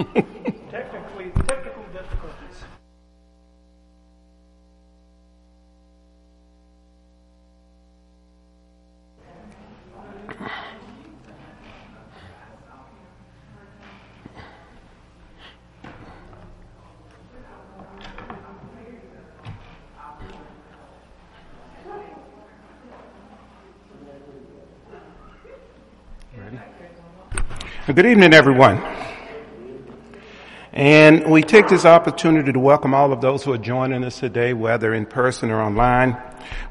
Technically, technical difficulties. Good evening, everyone. And we take this opportunity to welcome all of those who are joining us today, whether in person or online.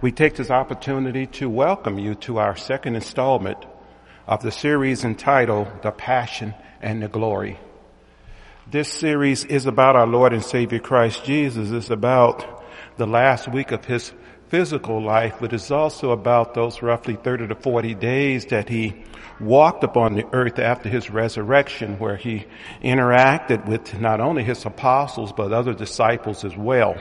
We take this opportunity to welcome you to our second installment of the series entitled The Passion and the Glory. This series is about our Lord and Savior Christ Jesus. It's about the last week of his physical life, but it's also about those roughly 30 to 40 days that he walked upon the earth after his resurrection where he interacted with not only his apostles but other disciples as well.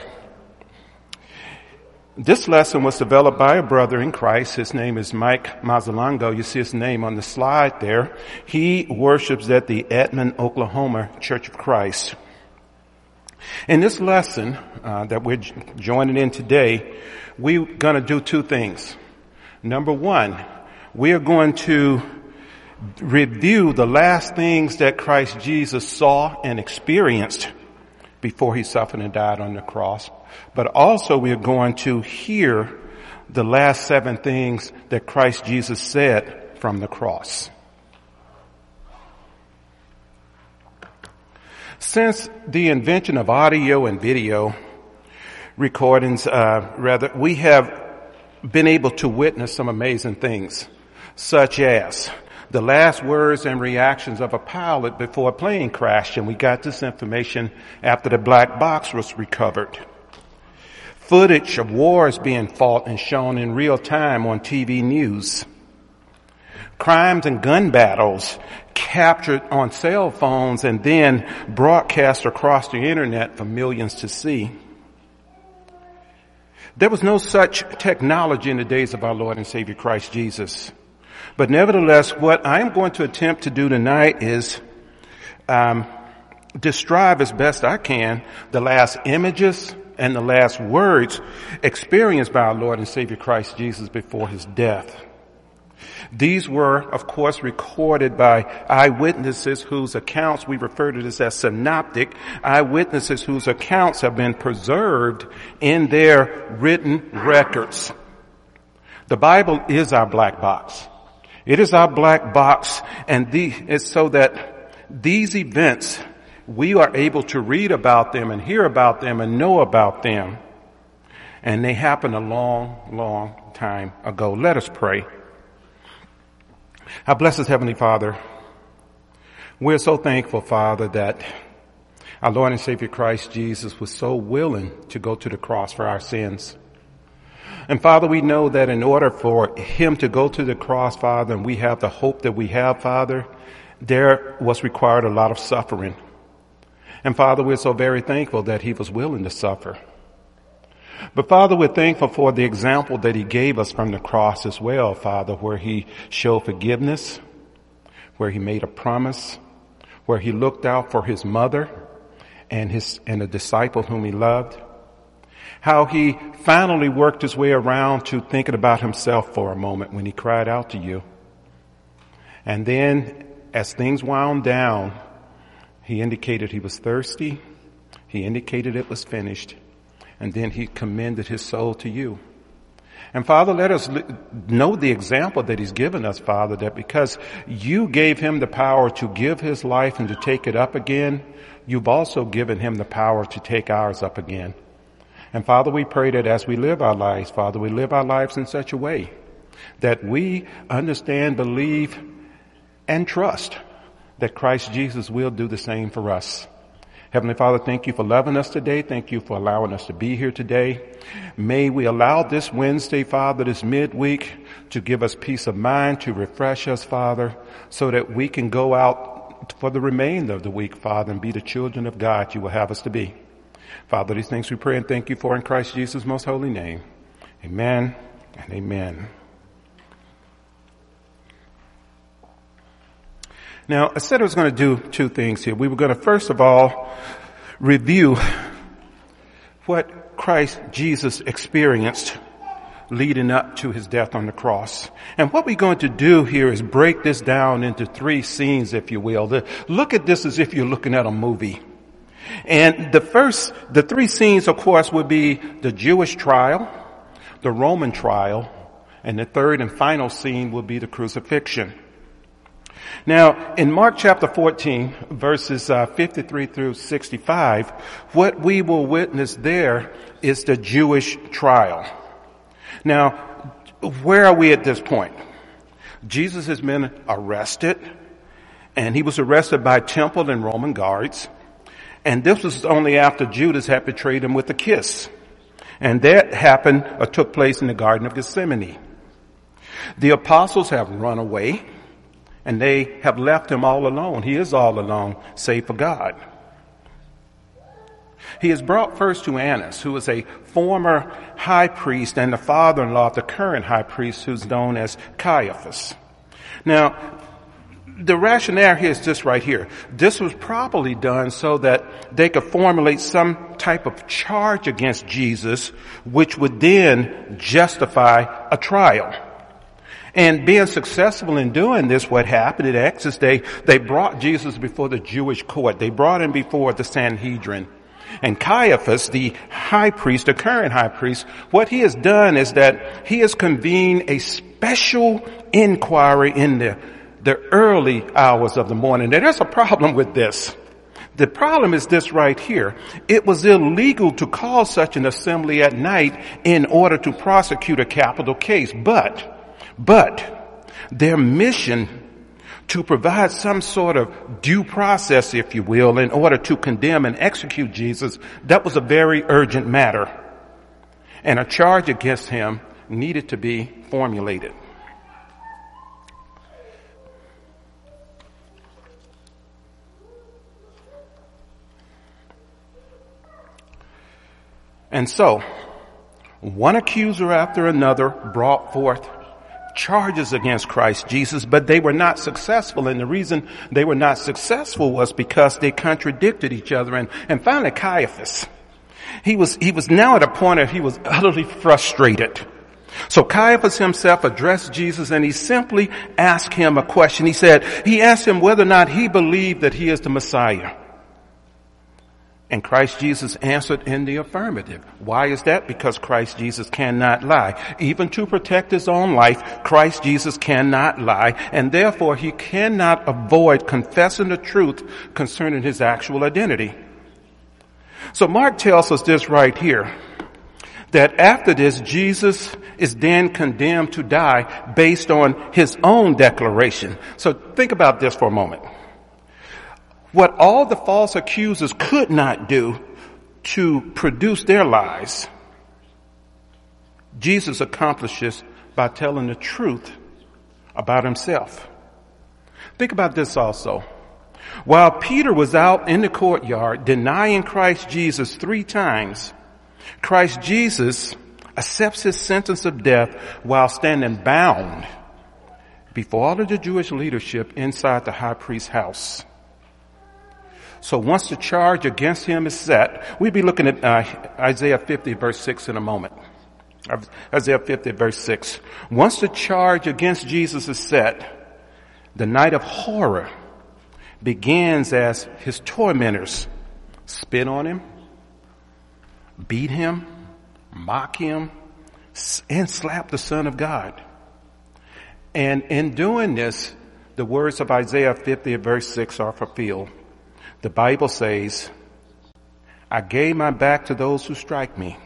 This lesson was developed by a brother in Christ. His name is Mike Mazzalongo. You see his name on the slide there. He worships at the Edmond, Oklahoma Church of Christ. In this lesson uh, that we're joining in today, we're going to do two things. Number one, we are going to review the last things that Christ Jesus saw and experienced before he suffered and died on the cross. But also we are going to hear the last seven things that Christ Jesus said from the cross. Since the invention of audio and video recordings, uh, rather, we have been able to witness some amazing things, such as the last words and reactions of a pilot before a plane crashed, and we got this information after the black box was recovered. Footage of wars being fought and shown in real time on TV news. Crimes and gun battles captured on cell phones and then broadcast across the internet for millions to see. There was no such technology in the days of our Lord and Savior Christ Jesus. But nevertheless, what I'm going to attempt to do tonight is um, describe as best I can the last images and the last words experienced by our Lord and Savior Christ Jesus before his death. These were, of course, recorded by eyewitnesses whose accounts we refer to this as synoptic, eyewitnesses whose accounts have been preserved in their written records. The Bible is our black box. It is our black box and the, it's so that these events, we are able to read about them and hear about them and know about them. And they happened a long, long time ago. Let us pray. Our blessed Heavenly Father, we're so thankful, Father, that our Lord and Savior Christ Jesus was so willing to go to the cross for our sins. And Father, we know that in order for him to go to the cross, Father, and we have the hope that we have, Father, there was required a lot of suffering. And Father, we're so very thankful that he was willing to suffer. But Father, we're thankful for the example that he gave us from the cross as well, Father, where he showed forgiveness, where he made a promise, where he looked out for his mother and his, and a disciple whom he loved how he finally worked his way around to thinking about himself for a moment when he cried out to you. And then as things wound down, he indicated he was thirsty. He indicated it was finished. And then he commended his soul to you. And Father, let us know the example that He's given us, Father, that because you gave Him the power to give His life and to take it up again, you've also given Him the power to take ours up again. And Father, we pray that as we live our lives, Father, we live our lives in such a way that we understand, believe, and trust that Christ Jesus will do the same for us. Heavenly Father, thank you for loving us today. Thank you for allowing us to be here today. May we allow this Wednesday, Father, this midweek to give us peace of mind, to refresh us, Father, so that we can go out for the remainder of the week, Father, and be the children of God you will have us to be. Father, these things we pray and thank you for in Christ Jesus' most holy name. Amen and amen. Now, I said I was going to do two things here. We were going to first of all review what Christ Jesus experienced leading up to his death on the cross. And what we're going to do here is break this down into three scenes, if you will. look at this as if you're looking at a movie. And the first, the three scenes, of course, would be the Jewish trial, the Roman trial, and the third and final scene would be the crucifixion. Now, in Mark chapter 14, verses uh, 53 through 65, what we will witness there is the Jewish trial. Now, where are we at this point? Jesus has been arrested, and he was arrested by temple and Roman guards. And this was only after Judas had betrayed him with a kiss. And that happened or took place in the Garden of Gethsemane. The apostles have run away and they have left him all alone. He is all alone, save for God. He is brought first to Annas, who is a former high priest and the father-in-law of the current high priest who's known as Caiaphas. Now, the rationale here is this right here. This was probably done so that they could formulate some type of charge against Jesus, which would then justify a trial. And being successful in doing this, what happened at Exodus Day, they brought Jesus before the Jewish court. They brought him before the Sanhedrin. And Caiaphas, the high priest, the current high priest, what he has done is that he has convened a special inquiry in the, the early hours of the morning. Now there's a problem with this. The problem is this right here. It was illegal to call such an assembly at night in order to prosecute a capital case, but but their mission to provide some sort of due process, if you will, in order to condemn and execute Jesus, that was a very urgent matter. And a charge against him needed to be formulated. And so, one accuser after another brought forth charges against Christ Jesus, but they were not successful. And the reason they were not successful was because they contradicted each other. And, and finally Caiaphas, he was, he was now at a point of he was utterly frustrated. So Caiaphas himself addressed Jesus and he simply asked him a question. He said, he asked him whether or not he believed that he is the Messiah. And Christ Jesus answered in the affirmative. Why is that? Because Christ Jesus cannot lie. Even to protect his own life, Christ Jesus cannot lie, and therefore he cannot avoid confessing the truth concerning his actual identity. So Mark tells us this right here, that after this, Jesus is then condemned to die based on his own declaration. So think about this for a moment. What all the false accusers could not do to produce their lies, Jesus accomplishes by telling the truth about himself. Think about this also. While Peter was out in the courtyard denying Christ Jesus three times, Christ Jesus accepts his sentence of death while standing bound before all of the Jewish leadership inside the high priest's house. So once the charge against him is set, we'll be looking at uh, Isaiah 50 verse 6 in a moment. Isaiah 50 verse 6. Once the charge against Jesus is set, the night of horror begins as his tormentors spit on him, beat him, mock him, and slap the son of God. And in doing this, the words of Isaiah 50 verse 6 are fulfilled. The Bible says, I gave my back to those who strike me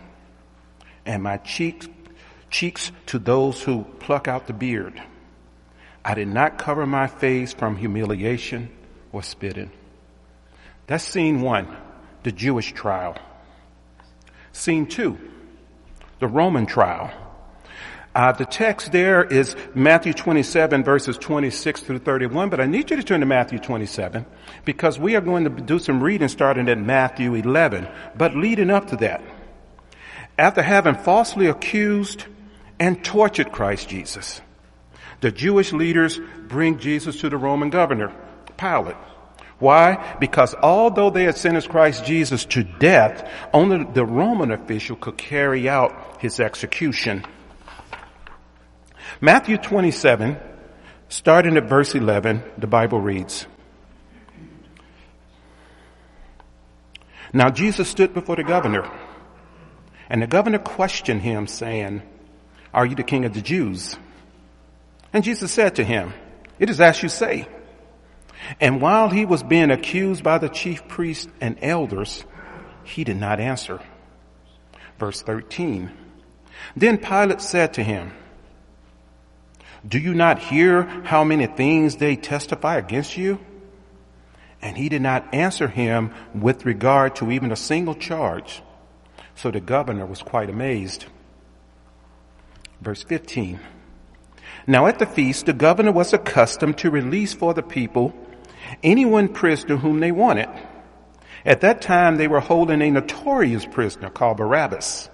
and my cheeks, cheeks to those who pluck out the beard. I did not cover my face from humiliation or spitting. That's scene one, the Jewish trial. Scene two, the Roman trial. Uh, the text there is Matthew 27 verses 26 through 31, but I need you to turn to Matthew 27 because we are going to do some reading starting at Matthew 11, but leading up to that. After having falsely accused and tortured Christ Jesus, the Jewish leaders bring Jesus to the Roman governor, Pilate. Why? Because although they had sentenced Christ Jesus to death, only the Roman official could carry out his execution. Matthew 27, starting at verse 11, the Bible reads, Now Jesus stood before the governor, and the governor questioned him saying, Are you the king of the Jews? And Jesus said to him, It is as you say. And while he was being accused by the chief priests and elders, he did not answer. Verse 13. Then Pilate said to him, Do you not hear how many things they testify against you? And he did not answer him with regard to even a single charge. So the governor was quite amazed. Verse 15. Now at the feast, the governor was accustomed to release for the people anyone prisoner whom they wanted. At that time, they were holding a notorious prisoner called Barabbas.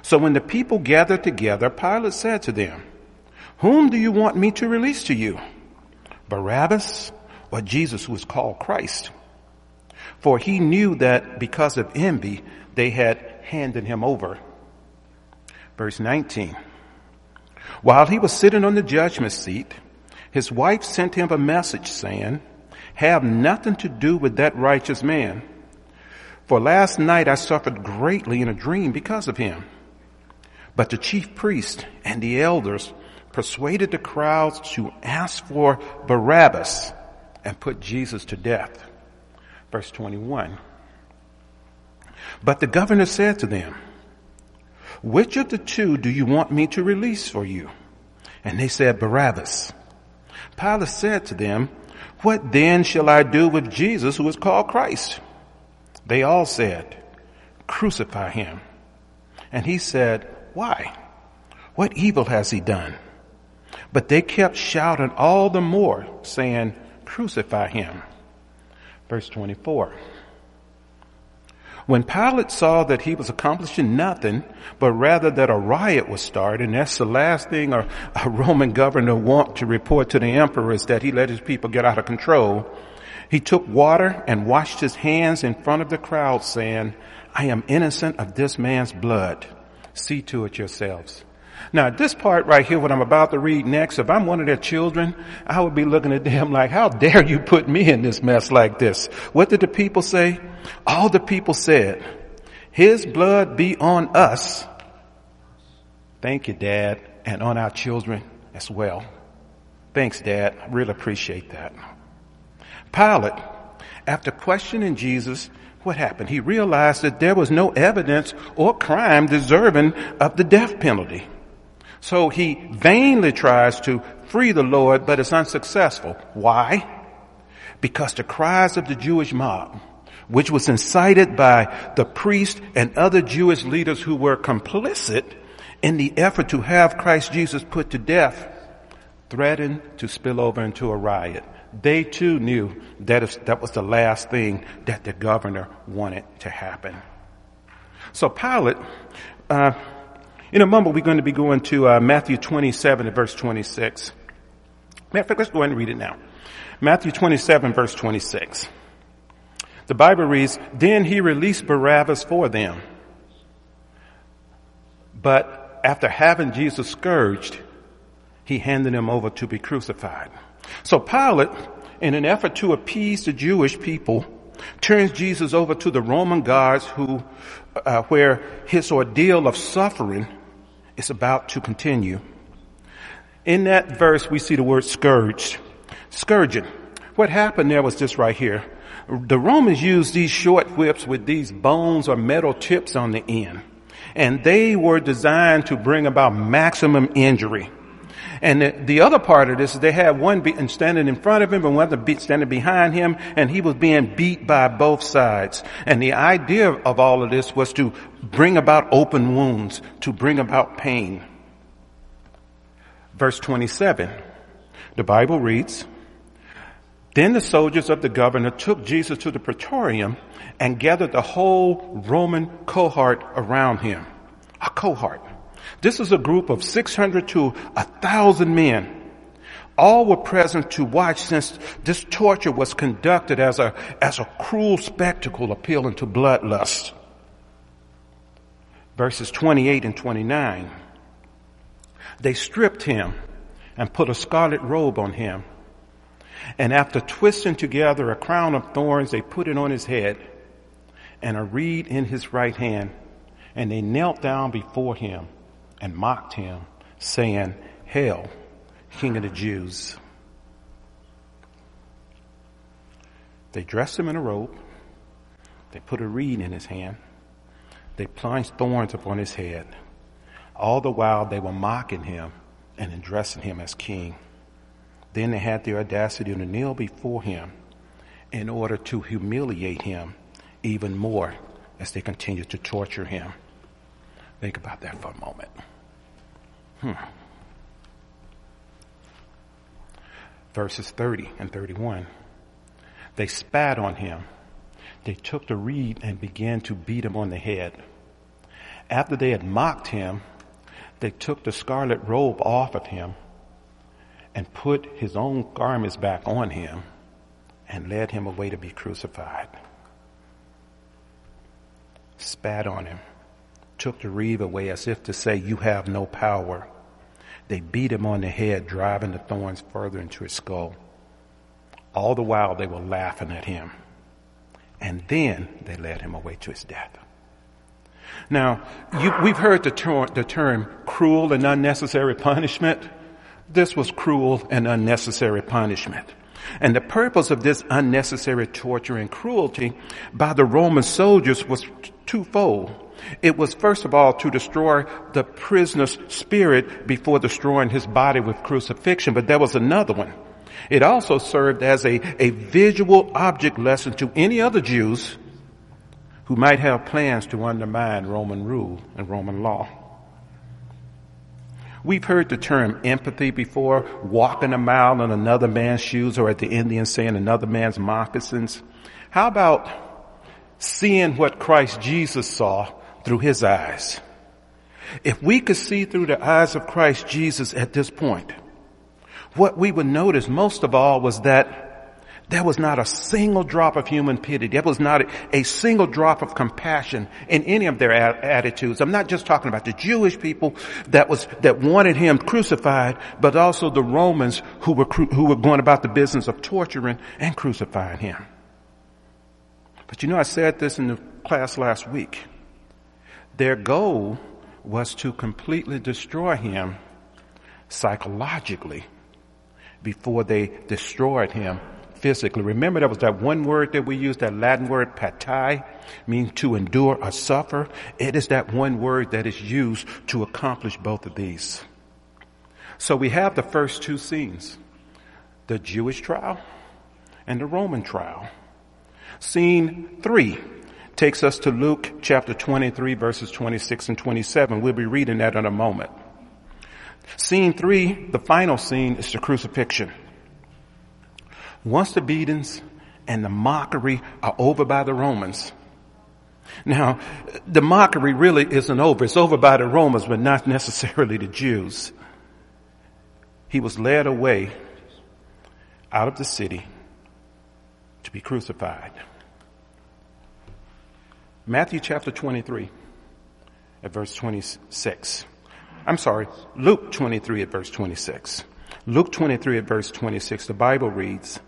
So when the people gathered together, Pilate said to them, whom do you want me to release to you? Barabbas or Jesus who is called Christ? For he knew that because of envy, they had handed him over. Verse 19. While he was sitting on the judgment seat, his wife sent him a message saying, have nothing to do with that righteous man. For last night I suffered greatly in a dream because of him. But the chief priest and the elders persuaded the crowds to ask for Barabbas and put Jesus to death. Verse 21. But the governor said to them, which of the two do you want me to release for you? And they said, Barabbas. Pilate said to them, what then shall I do with Jesus who is called Christ? They all said, crucify him. And he said, why? What evil has he done? But they kept shouting all the more, saying, crucify him. Verse 24. When Pilate saw that he was accomplishing nothing, but rather that a riot was started, and that's the last thing a, a, Roman governor want to report to the emperor is that he let his people get out of control, he took water and washed his hands in front of the crowd saying, I am innocent of this man's blood. See to it yourselves. Now this part right here, what I'm about to read next, if I'm one of their children, I would be looking at them like, how dare you put me in this mess like this? What did the people say? All the people said, his blood be on us. Thank you, dad, and on our children as well. Thanks, dad. I really appreciate that. Pilate, after questioning Jesus, what happened? He realized that there was no evidence or crime deserving of the death penalty. So he vainly tries to free the Lord, but it's unsuccessful. Why? Because the cries of the Jewish mob, which was incited by the priest and other Jewish leaders who were complicit in the effort to have Christ Jesus put to death, threatened to spill over into a riot. They too knew that is, that was the last thing that the governor wanted to happen. So Pilate, uh, in a moment, we're going to be going to uh, Matthew 27 and verse 26. Matter of fact, let's go ahead and read it now. Matthew 27 verse 26. The Bible reads, Then he released Barabbas for them. But after having Jesus scourged, he handed him over to be crucified. So Pilate, in an effort to appease the Jewish people, turns Jesus over to the Roman guards who, uh, where his ordeal of suffering is about to continue. In that verse, we see the word scourged. Scourging. What happened there was this right here. The Romans used these short whips with these bones or metal tips on the end. And they were designed to bring about maximum injury. And the, the, other part of this is they had one be, standing in front of him and one be- standing behind him, and he was being beat by both sides. And the idea of all of this was to bring about open wounds, to bring about pain. Verse 27, the Bible reads, Then the soldiers of the governor took Jesus to the praetorium and gathered the whole Roman cohort around him. A cohort. This is a group of 600 to 1,000 men, All were present to watch since this torture was conducted as a, as a cruel spectacle appealing to bloodlust. Verses 28 and 29. They stripped him and put a scarlet robe on him. And after twisting together a crown of thorns, they put it on his head and a reed in his right hand. And they knelt down before him and mocked him, saying, Hail, King of the Jews. They dressed him in a robe. They put a reed in his hand. They plunged thorns upon his head. All the while they were mocking him and addressing him as king. Then they had the audacity to kneel before him in order to humiliate him even more as they continued to torture him. Think about that for a moment. Hmm. Verses 30 and 31. They spat on him. They took the reed and began to beat him on the head. After they had mocked him, they took the scarlet robe off of him and put his own garments back on him and led him away to be crucified. Spat on him, took the reed away as if to say, You have no power. They beat him on the head, driving the thorns further into his skull. All the while they were laughing at him. And then they led him away to his death. Now, you, we've heard the, ter- the term cruel and unnecessary punishment. This was cruel and unnecessary punishment. And the purpose of this unnecessary torture and cruelty by the Roman soldiers was twofold. It was first of all to destroy the prisoner's spirit before destroying his body with crucifixion, but there was another one. It also served as a, a visual object lesson to any other Jews who might have plans to undermine Roman rule and Roman law. We've heard the term empathy before, walking a mile in another man's shoes or at the Indian saying another man's moccasins. How about seeing what Christ Jesus saw through his eyes? If we could see through the eyes of Christ Jesus at this point, what we would notice most of all was that there was not a single drop of human pity. There was not a, a single drop of compassion in any of their attitudes. I'm not just talking about the Jewish people that was, that wanted him crucified, but also the Romans who were, who were going about the business of torturing and crucifying him. But you know, I said this in the class last week. Their goal was to completely destroy him psychologically before they destroyed him physically. Remember, that was that one word that we used, that Latin word patai, means to endure or suffer. It is that one word that is used to accomplish both of these. So we have the first two scenes, the Jewish trial and the Roman trial. Scene three takes us to Luke chapter 23 verses 26 and 27. We'll be reading that in a moment. Scene three, the final scene is the crucifixion. Once the beatings and the mockery are over by the Romans, now, the mockery really isn't over. It's over by the Romans, but not necessarily the Jews. He was led away out of the city to be crucified. Matthew chapter 23 at verse 26. I'm sorry, Luke 23 at verse 26. Luke 23 at verse 26, the Bible reads,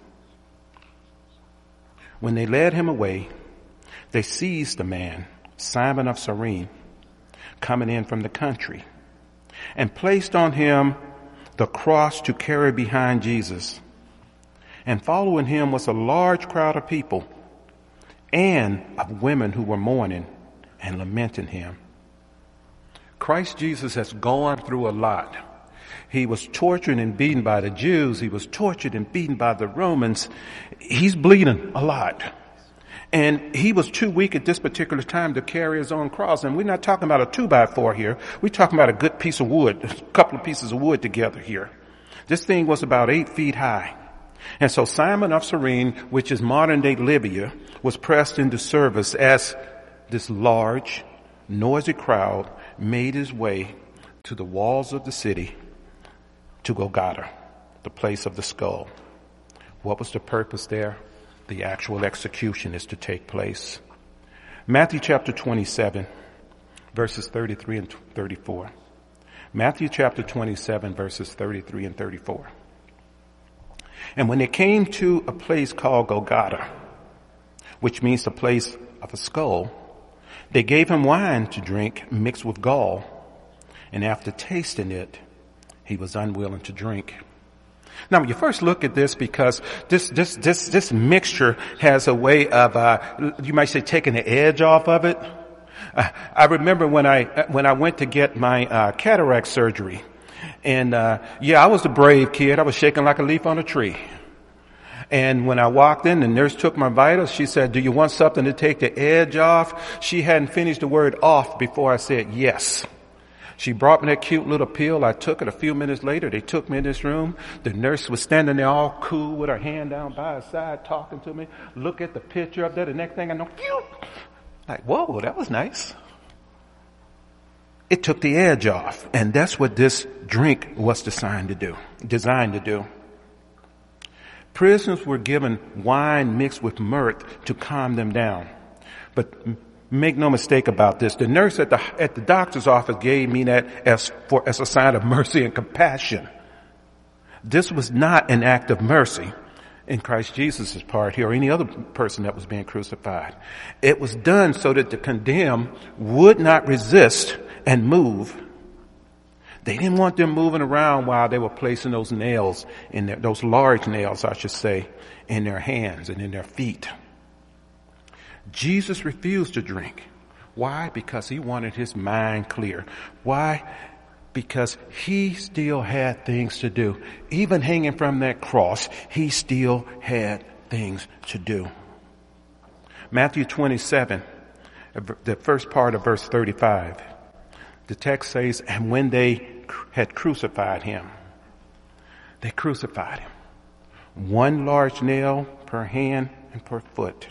when they led him away, they seized the man, Simon of Cyrene, coming in from the country, and placed on him the cross to carry behind Jesus. And following him was a large crowd of people and of women who were mourning and lamenting him. Christ Jesus has gone through a lot. He was tortured and beaten by the Jews. He was tortured and beaten by the Romans. He's bleeding a lot. And he was too weak at this particular time to carry his own cross. And we're not talking about a two by four here. We're talking about a good piece of wood, a couple of pieces of wood together here. This thing was about eight feet high. And so Simon of Cyrene, which is modern day Libya, was pressed into service as this large, noisy crowd made his way to the walls of the city to Golgotha, the place of the skull. What was the purpose there? The actual execution is to take place. Matthew chapter 27, verses 33 and 34. Matthew chapter 27, verses 33 and 34. And when they came to a place called Golgotha, which means the place of a skull, they gave him wine to drink mixed with gall. And after tasting it, he was unwilling to drink. Now, when you first look at this because this this this this mixture has a way of uh, you might say taking the edge off of it. Uh, I remember when I when I went to get my uh, cataract surgery, and uh, yeah, I was a brave kid. I was shaking like a leaf on a tree. And when I walked in, the nurse took my vitals. She said, "Do you want something to take the edge off?" She hadn't finished the word "off" before I said yes. She brought me that cute little pill. I took it a few minutes later. They took me in this room. The nurse was standing there all cool with her hand down by her side talking to me. Look at the picture up there. The next thing I know, like, whoa, that was nice. It took the edge off. And that's what this drink was designed to do, designed to do. Prisoners were given wine mixed with myrrh to calm them down. But Make no mistake about this. The nurse at the, at the doctor's office gave me that as for, as a sign of mercy and compassion. This was not an act of mercy in Christ Jesus' part here or any other person that was being crucified. It was done so that the condemned would not resist and move. They didn't want them moving around while they were placing those nails in their, those large nails, I should say, in their hands and in their feet. Jesus refused to drink. Why? Because he wanted his mind clear. Why? Because he still had things to do. Even hanging from that cross, he still had things to do. Matthew 27, the first part of verse 35. The text says, and when they had crucified him, they crucified him. One large nail per hand and per foot.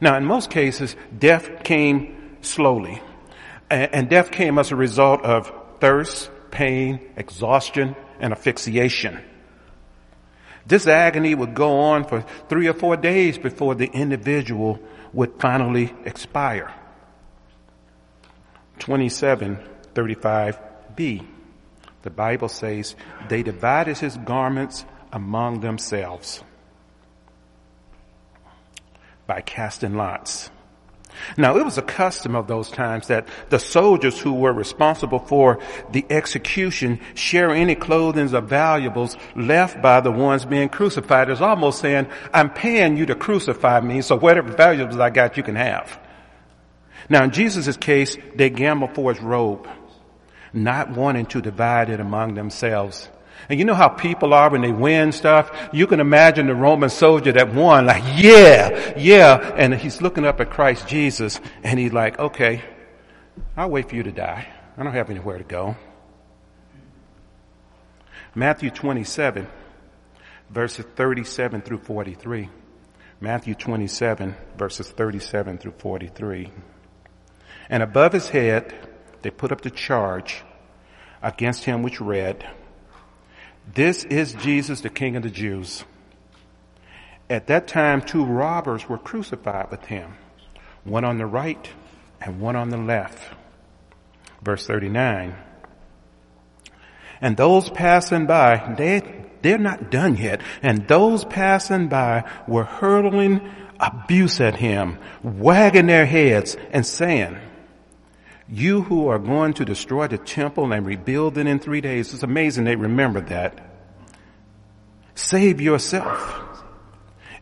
Now, in most cases, death came slowly. And death came as a result of thirst, pain, exhaustion, and asphyxiation. This agony would go on for three or four days before the individual would finally expire. 2735b. The Bible says, they divided his garments among themselves by casting lots. Now it was a custom of those times that the soldiers who were responsible for the execution share any clothing or valuables left by the ones being crucified. It's almost saying, I'm paying you to crucify me, so whatever valuables I got you can have. Now in Jesus' case, they gambled for his robe, not wanting to divide it among themselves. And you know how people are when they win stuff? You can imagine the Roman soldier that won, like, yeah, yeah. And he's looking up at Christ Jesus and he's like, okay, I'll wait for you to die. I don't have anywhere to go. Matthew 27, verses 37 through 43. Matthew 27, verses 37 through 43. And above his head, they put up the charge against him which read, this is Jesus, the King of the Jews. At that time, two robbers were crucified with him, one on the right and one on the left. Verse 39. And those passing by, they, they're not done yet. And those passing by were hurling abuse at him, wagging their heads and saying, you who are going to destroy the temple and rebuild it in three days. It's amazing they remember that. Save yourself.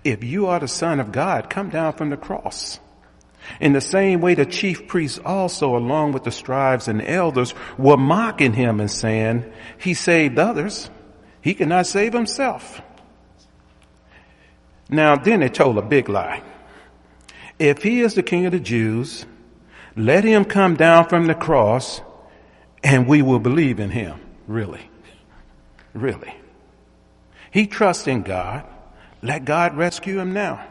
If you are the son of God, come down from the cross. In the same way, the chief priests also, along with the scribes and elders, were mocking him and saying, he saved others. He cannot save himself. Now then they told a big lie. If he is the king of the Jews, let him come down from the cross and we will believe in him. Really. Really. He trusts in God. Let God rescue him now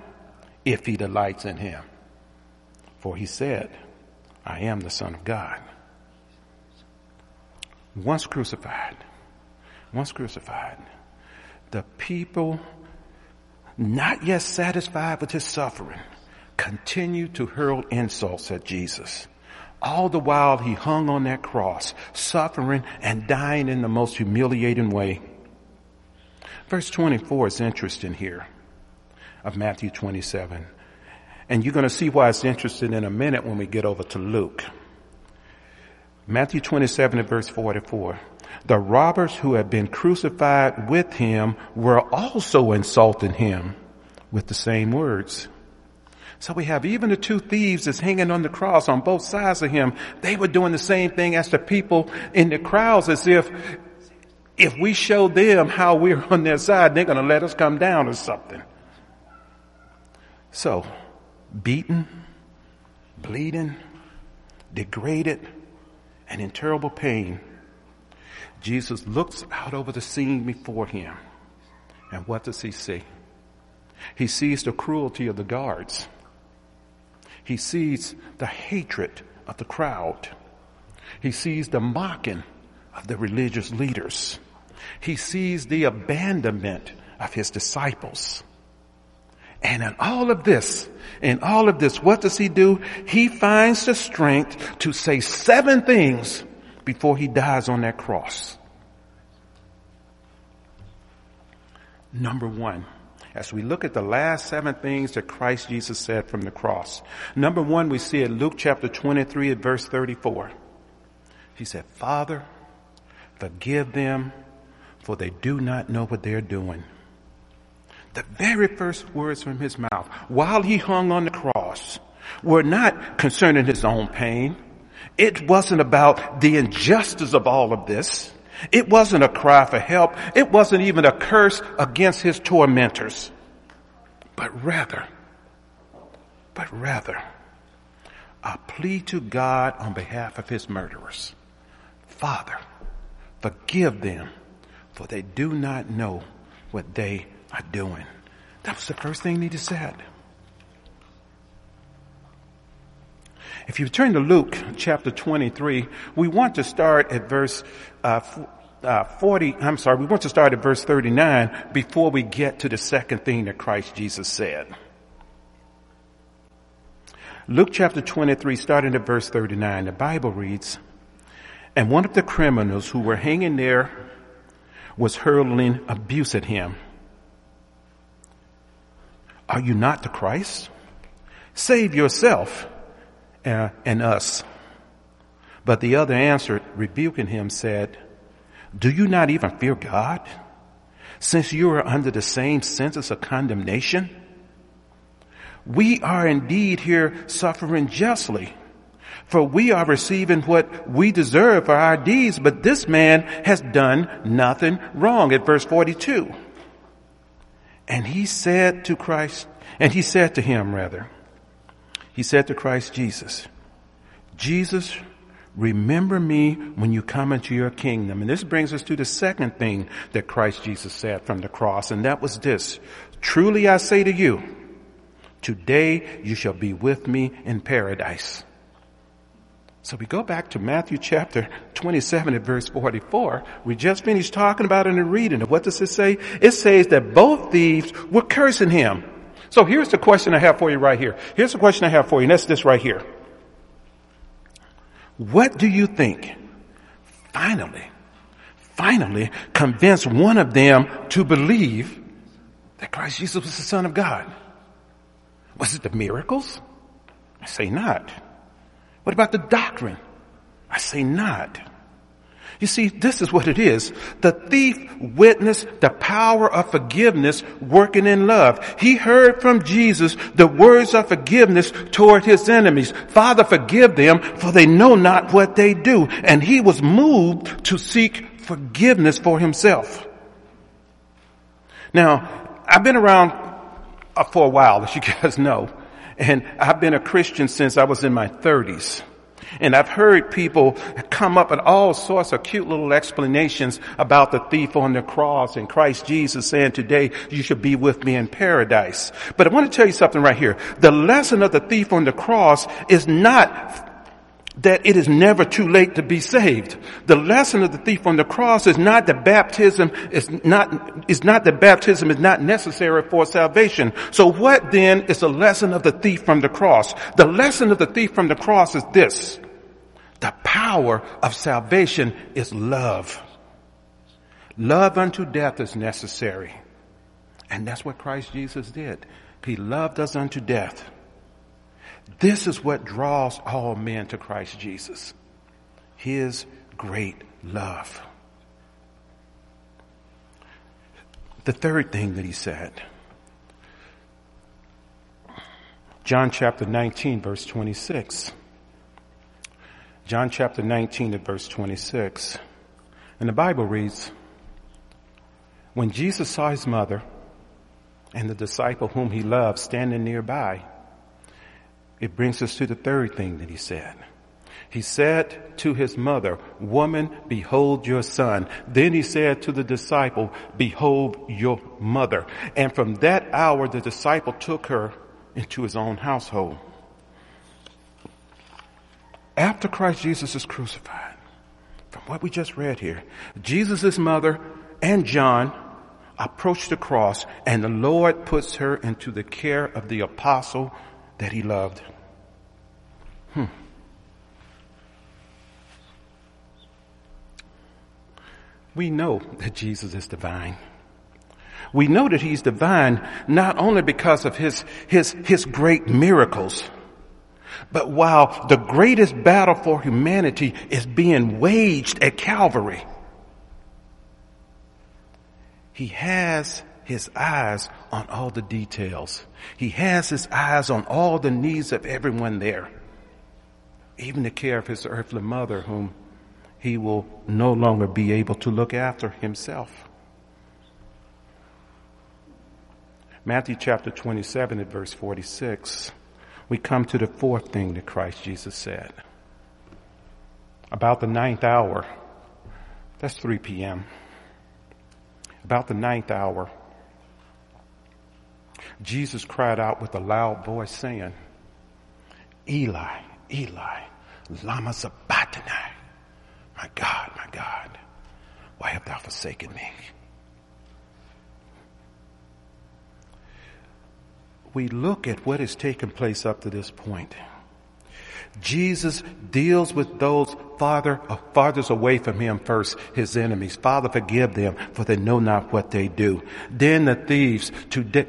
if he delights in him. For he said, I am the son of God. Once crucified, once crucified, the people, not yet satisfied with his suffering, continued to hurl insults at Jesus. All the while he hung on that cross, suffering and dying in the most humiliating way. Verse 24 is interesting here of Matthew 27. And you're going to see why it's interesting in a minute when we get over to Luke. Matthew 27 and verse 44. The robbers who had been crucified with him were also insulting him with the same words. So we have even the two thieves that's hanging on the cross on both sides of him. They were doing the same thing as the people in the crowds as if, if we show them how we're on their side, they're going to let us come down or something. So, beaten, bleeding, degraded, and in terrible pain, Jesus looks out over the scene before him. And what does he see? He sees the cruelty of the guards. He sees the hatred of the crowd. He sees the mocking of the religious leaders. He sees the abandonment of his disciples. And in all of this, in all of this, what does he do? He finds the strength to say seven things before he dies on that cross. Number one, as we look at the last seven things that Christ Jesus said from the cross. Number one, we see in Luke chapter 23 at verse 34. He said, Father, forgive them for they do not know what they're doing the very first words from his mouth while he hung on the cross were not concerning his own pain. It wasn't about the injustice of all of this. It wasn't a cry for help. It wasn't even a curse against his tormentors. But rather, but rather, a plea to God on behalf of his murderers. Father, forgive them, for they do not know what they are doing. That was the first thing he said. If you turn to Luke chapter 23, we want to start at verse uh, uh, 40, I'm sorry, we want to start at verse 39 before we get to the second thing that Christ Jesus said. Luke chapter 23, starting at verse 39, the Bible reads, And one of the criminals who were hanging there was hurling abuse at him. Are you not the Christ? Save yourself and us. But the other answered, rebuking him, said, Do you not even fear God? Since you are under the same sentence of condemnation? We are indeed here suffering justly. For we are receiving what we deserve for our deeds, but this man has done nothing wrong. At verse 42. And he said to Christ, and he said to him rather, he said to Christ Jesus, Jesus, remember me when you come into your kingdom. And this brings us to the second thing that Christ Jesus said from the cross, and that was this. Truly I say to you, today you shall be with me in paradise. So we go back to Matthew chapter 27 and verse 44. We just finished talking about it in the reading. What does it say? It says that both thieves were cursing him. So here's the question I have for you right here. Here's the question I have for you, and that's this right here. What do you think finally, finally convinced one of them to believe that Christ Jesus was the Son of God? Was it the miracles? I say not. What about the doctrine? I say not. You see, this is what it is. The thief witnessed the power of forgiveness working in love. He heard from Jesus the words of forgiveness toward his enemies. Father, forgive them for they know not what they do. And he was moved to seek forgiveness for himself. Now, I've been around uh, for a while, as you guys know. And I've been a Christian since I was in my thirties. And I've heard people come up with all sorts of cute little explanations about the thief on the cross and Christ Jesus saying today you should be with me in paradise. But I want to tell you something right here. The lesson of the thief on the cross is not that it is never too late to be saved. The lesson of the thief on the cross is not that baptism is not, is not that baptism is not necessary for salvation. So what then is the lesson of the thief from the cross? The lesson of the thief from the cross is this. The power of salvation is love. Love unto death is necessary. And that's what Christ Jesus did. He loved us unto death. This is what draws all men to Christ Jesus. His great love. The third thing that he said. John chapter 19 verse 26. John chapter 19 at verse 26. And the Bible reads, When Jesus saw his mother and the disciple whom he loved standing nearby, it brings us to the third thing that he said. He said to his mother, woman, behold your son. Then he said to the disciple, behold your mother. And from that hour, the disciple took her into his own household. After Christ Jesus is crucified, from what we just read here, Jesus' mother and John approach the cross and the Lord puts her into the care of the apostle that he loved. Hmm. We know that Jesus is divine. We know that he's divine not only because of his, his, his great miracles, but while the greatest battle for humanity is being waged at Calvary, he has his eyes on all the details. He has his eyes on all the needs of everyone there. Even the care of his earthly mother whom he will no longer be able to look after himself. Matthew chapter 27 at verse 46, we come to the fourth thing that Christ Jesus said. About the ninth hour, that's 3 p.m. About the ninth hour, Jesus cried out with a loud voice saying, Eli, Eli, lama sabachthani. My God, my God, why have thou forsaken me? We look at what has taken place up to this point. Jesus deals with those father, uh, fathers away from him first, his enemies. Father, forgive them, for they know not what they do. Then the thieves,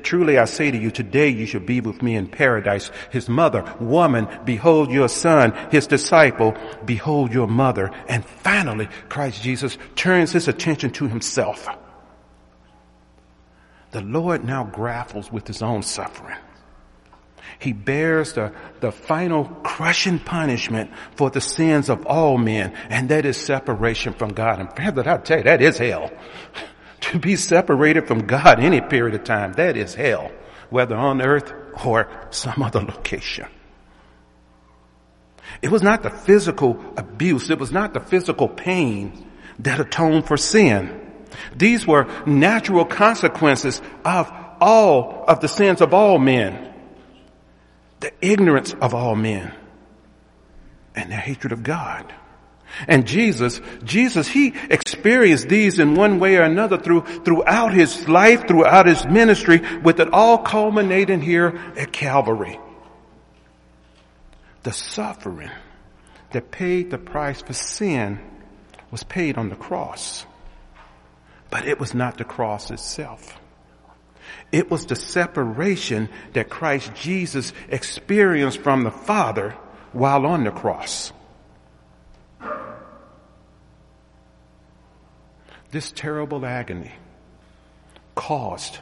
truly I say to you, today you shall be with me in paradise. His mother, woman, behold your son. His disciple, behold your mother. And finally, Christ Jesus turns his attention to himself. The Lord now grapples with his own suffering. He bears the, the final crushing punishment for the sins of all men, and that is separation from God. And brother, I'll tell you, that is hell. To be separated from God any period of time, that is hell, whether on earth or some other location. It was not the physical abuse, it was not the physical pain that atoned for sin. These were natural consequences of all of the sins of all men the ignorance of all men and their hatred of God. And Jesus, Jesus, he experienced these in one way or another through, throughout his life, throughout his ministry, with it all culminating here at Calvary. The suffering that paid the price for sin was paid on the cross. But it was not the cross itself. It was the separation that Christ Jesus experienced from the Father while on the cross. This terrible agony caused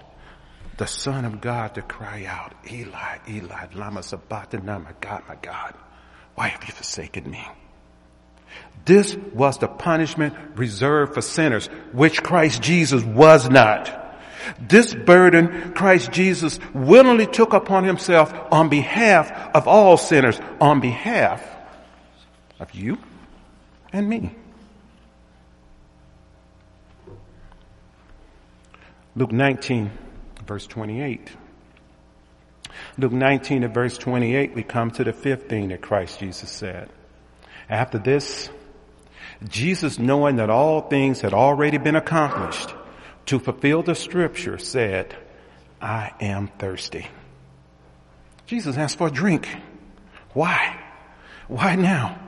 the Son of God to cry out, Eli, Eli, lama sabachthani, my God, my God, why have you forsaken me? This was the punishment reserved for sinners, which Christ Jesus was not. This burden Christ Jesus willingly took upon himself on behalf of all sinners, on behalf of you and me. Luke 19, verse 28. Luke 19 and verse 28, we come to the fifth thing that Christ Jesus said. After this, Jesus, knowing that all things had already been accomplished to fulfill the scripture, said, I am thirsty. Jesus asked for a drink. Why? Why now?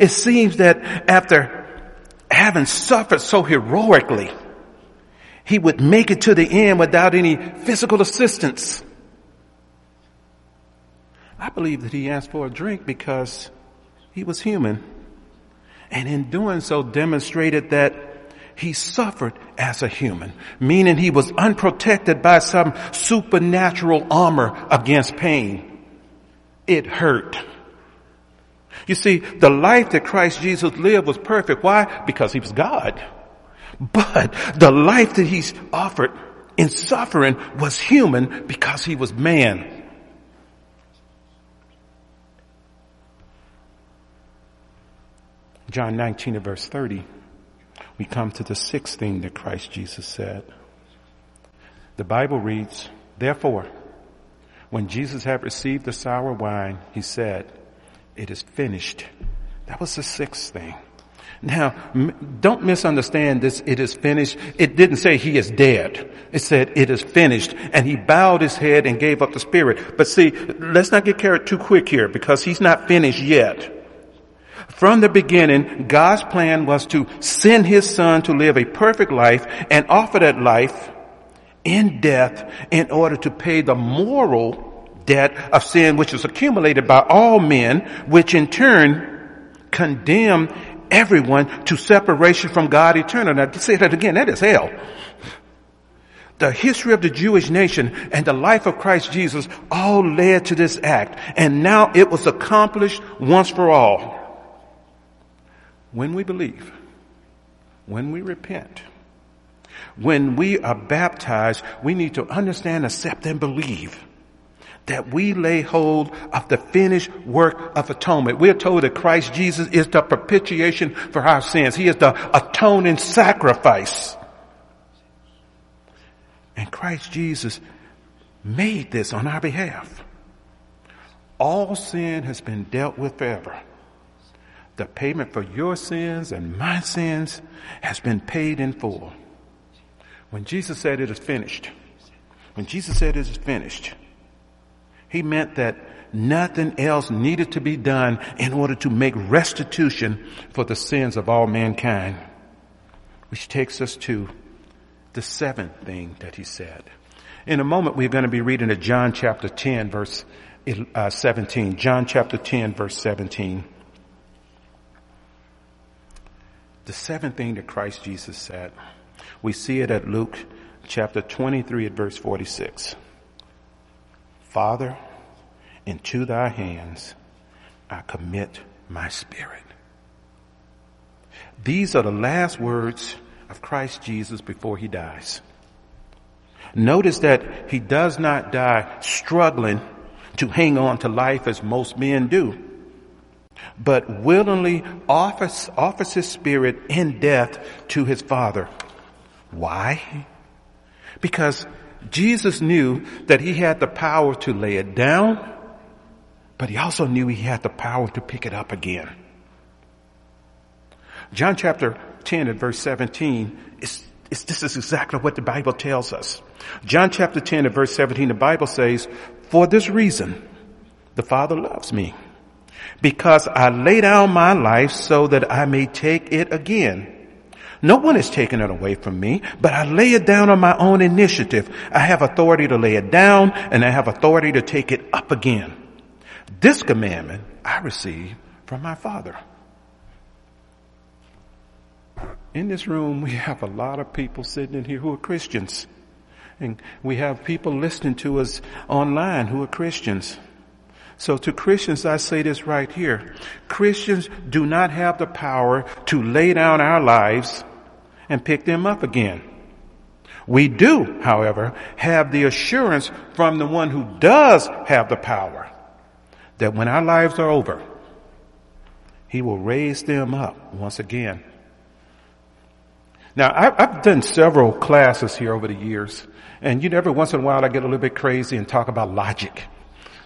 It seems that after having suffered so heroically, he would make it to the end without any physical assistance. I believe that he asked for a drink because he was human. And in doing so demonstrated that he suffered as a human, meaning he was unprotected by some supernatural armor against pain. It hurt. You see, the life that Christ Jesus lived was perfect. Why? Because he was God. But the life that he's offered in suffering was human because he was man. John 19 and verse 30, we come to the sixth thing that Christ Jesus said. The Bible reads, therefore, when Jesus had received the sour wine, he said, it is finished. That was the sixth thing. Now, don't misunderstand this, it is finished. It didn't say he is dead. It said it is finished. And he bowed his head and gave up the spirit. But see, let's not get carried too quick here because he's not finished yet. From the beginning, God's plan was to send his son to live a perfect life and offer that life in death in order to pay the moral debt of sin which is accumulated by all men, which in turn condemn everyone to separation from God eternal. Now to say that again, that is hell. The history of the Jewish nation and the life of Christ Jesus all led to this act. And now it was accomplished once for all. When we believe, when we repent, when we are baptized, we need to understand, accept, and believe that we lay hold of the finished work of atonement. We're told that Christ Jesus is the propitiation for our sins. He is the atoning sacrifice. And Christ Jesus made this on our behalf. All sin has been dealt with forever. The payment for your sins and my sins has been paid in full. When Jesus said it is finished, when Jesus said it is finished, he meant that nothing else needed to be done in order to make restitution for the sins of all mankind. Which takes us to the seventh thing that he said. In a moment, we're going to be reading at John chapter 10 verse uh, 17. John chapter 10 verse 17. The seventh thing that Christ Jesus said. We see it at Luke chapter 23 at verse 46. Father, into thy hands I commit my spirit. These are the last words of Christ Jesus before he dies. Notice that he does not die struggling to hang on to life as most men do, but willingly offers, offers his spirit in death to his Father. Why? Because Jesus knew that he had the power to lay it down, but he also knew he had the power to pick it up again. John chapter 10 and verse 17 is, is, this is exactly what the Bible tells us. John chapter 10 and verse 17, the Bible says, for this reason, the Father loves me because I lay down my life so that I may take it again. No one is taking it away from me, but I lay it down on my own initiative. I have authority to lay it down and I have authority to take it up again. This commandment I receive from my Father. In this room, we have a lot of people sitting in here who are Christians. And we have people listening to us online who are Christians. So to Christians, I say this right here. Christians do not have the power to lay down our lives and pick them up again. We do, however, have the assurance from the one who does have the power that when our lives are over, he will raise them up once again. Now, I've done several classes here over the years, and you know, every once in a while I get a little bit crazy and talk about logic.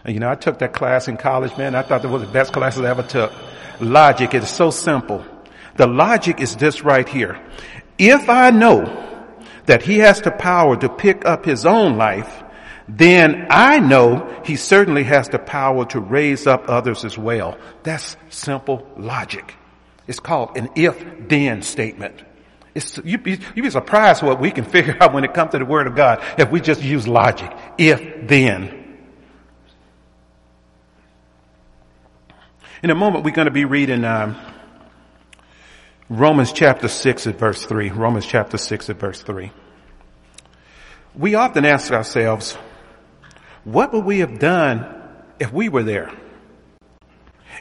You know, I took that class in college, man. I thought that was the best class I ever took. logic. Is so simple. The logic is this right here. If I know that he has the power to pick up his own life, then I know he certainly has the power to raise up others as well. That's simple logic. It's called an if-then statement. It's, you'd, be, you'd be surprised what we can figure out when it comes to the Word of God if we just use logic. If, then. In a moment, we're going to be reading um, Romans chapter 6 at verse 3. Romans chapter 6 at verse 3. We often ask ourselves, what would we have done if we were there?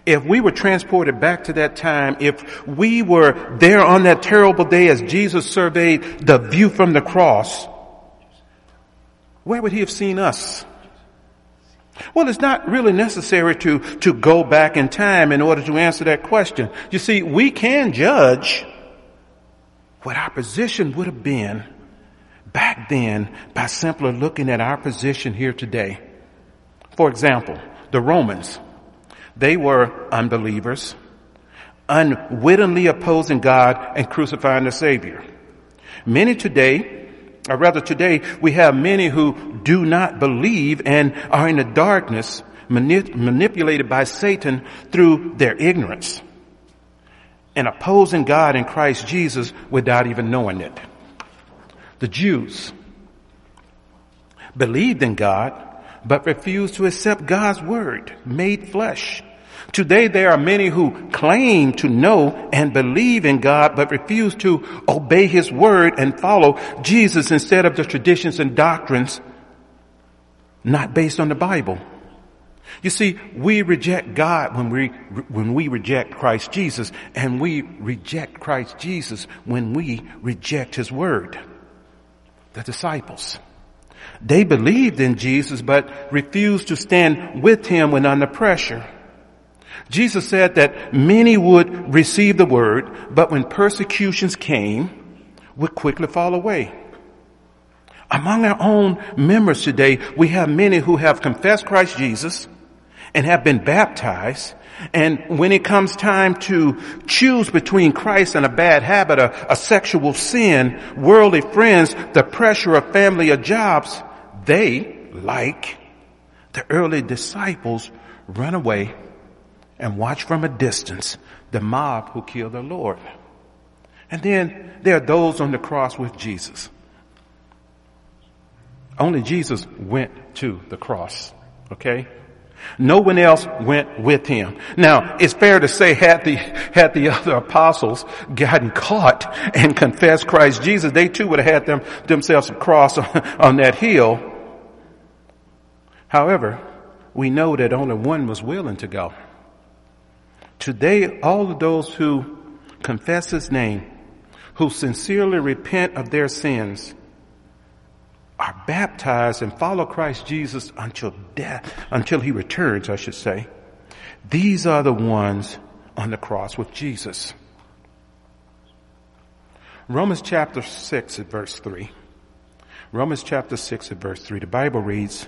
If we were transported back to that time, if we were there on that terrible day as Jesus surveyed the view from the cross, where would he have seen us? Well, it's not really necessary to, to go back in time in order to answer that question. You see, we can judge what our position would have been back then by simply looking at our position here today. For example, the Romans, they were unbelievers, unwittingly opposing God and crucifying the Savior. Many today, or rather today, we have many who do not believe and are in the darkness, manip- manipulated by Satan through their ignorance and opposing God and Christ Jesus without even knowing it. The Jews believed in God, but refused to accept God's word made flesh. Today there are many who claim to know and believe in God, but refuse to obey His word and follow Jesus instead of the traditions and doctrines not based on the Bible. You see, we reject God when we, when we reject Christ Jesus, and we reject Christ Jesus when we reject His word the disciples. They believed in Jesus but refused to stand with him when under pressure. Jesus said that many would receive the word, but when persecutions came, would quickly fall away. Among our own members today, we have many who have confessed Christ Jesus and have been baptized, and when it comes time to choose between Christ and a bad habit, a, a, sexual sin, worldly friends, the pressure of family or jobs, they, like the early disciples, run away and watch from a distance the mob who killed their Lord. And then there are those on the cross with Jesus. Only Jesus went to the cross. Okay? No one else went with him. Now, it's fair to say had the, had the other apostles gotten caught and confessed Christ Jesus, they too would have had them, themselves a cross on, on that hill. However, we know that only one was willing to go. Today, all of those who confess his name, who sincerely repent of their sins, are baptized and follow Christ Jesus until death, until he returns, I should say. These are the ones on the cross with Jesus. Romans chapter 6 at verse 3. Romans chapter 6 at verse 3. The Bible reads,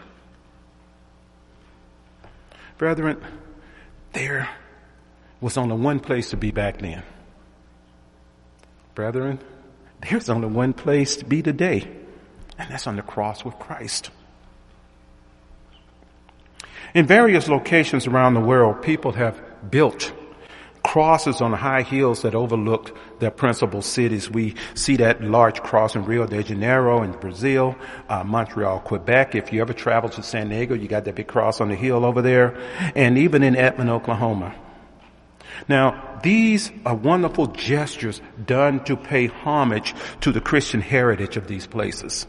Brethren, there was only one place to be back then. Brethren, there's only one place to be today. And that's on the cross with Christ. In various locations around the world, people have built crosses on high hills that overlooked their principal cities. We see that large cross in Rio de Janeiro in Brazil, uh, Montreal, Quebec. If you ever travel to San Diego, you got that big cross on the hill over there. And even in Edmond, Oklahoma. Now, these are wonderful gestures done to pay homage to the Christian heritage of these places.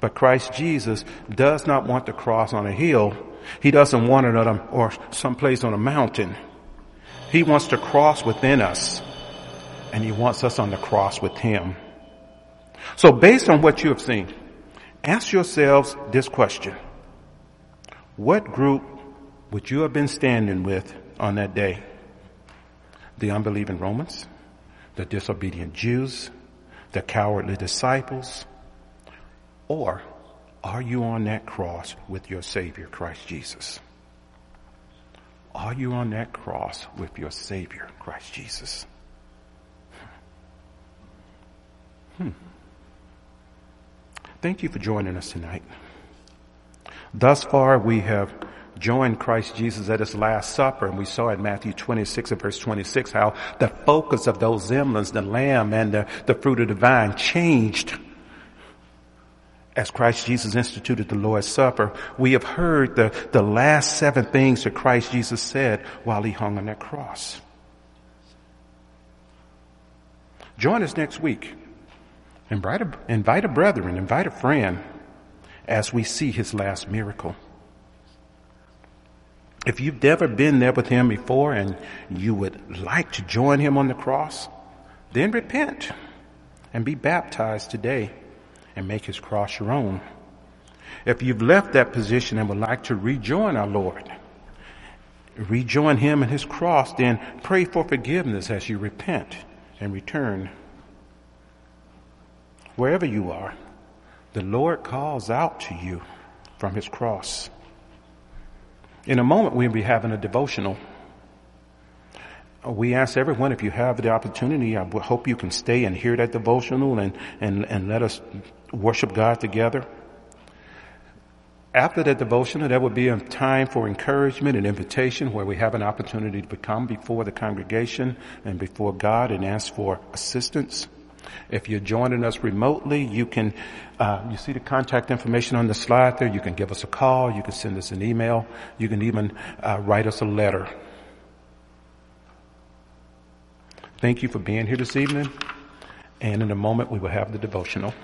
But Christ Jesus does not want the cross on a hill. He doesn't want it on a, or someplace on a mountain. He wants to cross within us and he wants us on the cross with him. So based on what you have seen, ask yourselves this question. What group would you have been standing with on that day? The unbelieving Romans, the disobedient Jews, the cowardly disciples, or are you on that cross with your Savior, Christ Jesus? Are you on that cross with your Savior, Christ Jesus? Hmm. Thank you for joining us tonight. Thus far, we have joined Christ Jesus at his last supper, and we saw in Matthew 26 and verse 26 how the focus of those emblems, the lamb and the, the fruit of the vine changed as Christ Jesus instituted the Lord's Supper. We have heard the, the last seven things that Christ Jesus said while he hung on that cross. Join us next week. Invite a, invite a brethren, invite a friend as we see his last miracle. If you've never been there with him before and you would like to join him on the cross, then repent and be baptized today and make his cross your own. If you've left that position and would like to rejoin our Lord, rejoin him and his cross, then pray for forgiveness as you repent and return. Wherever you are, the Lord calls out to you from his cross. In a moment, we'll be having a devotional. We ask everyone if you have the opportunity, I hope you can stay and hear that devotional and, and, and let us worship God together. After that devotional, there will be a time for encouragement and invitation where we have an opportunity to come before the congregation and before God and ask for assistance. If you're joining us remotely, you can, uh, you see the contact information on the slide there. You can give us a call. You can send us an email. You can even uh, write us a letter. Thank you for being here this evening. And in a moment, we will have the devotional.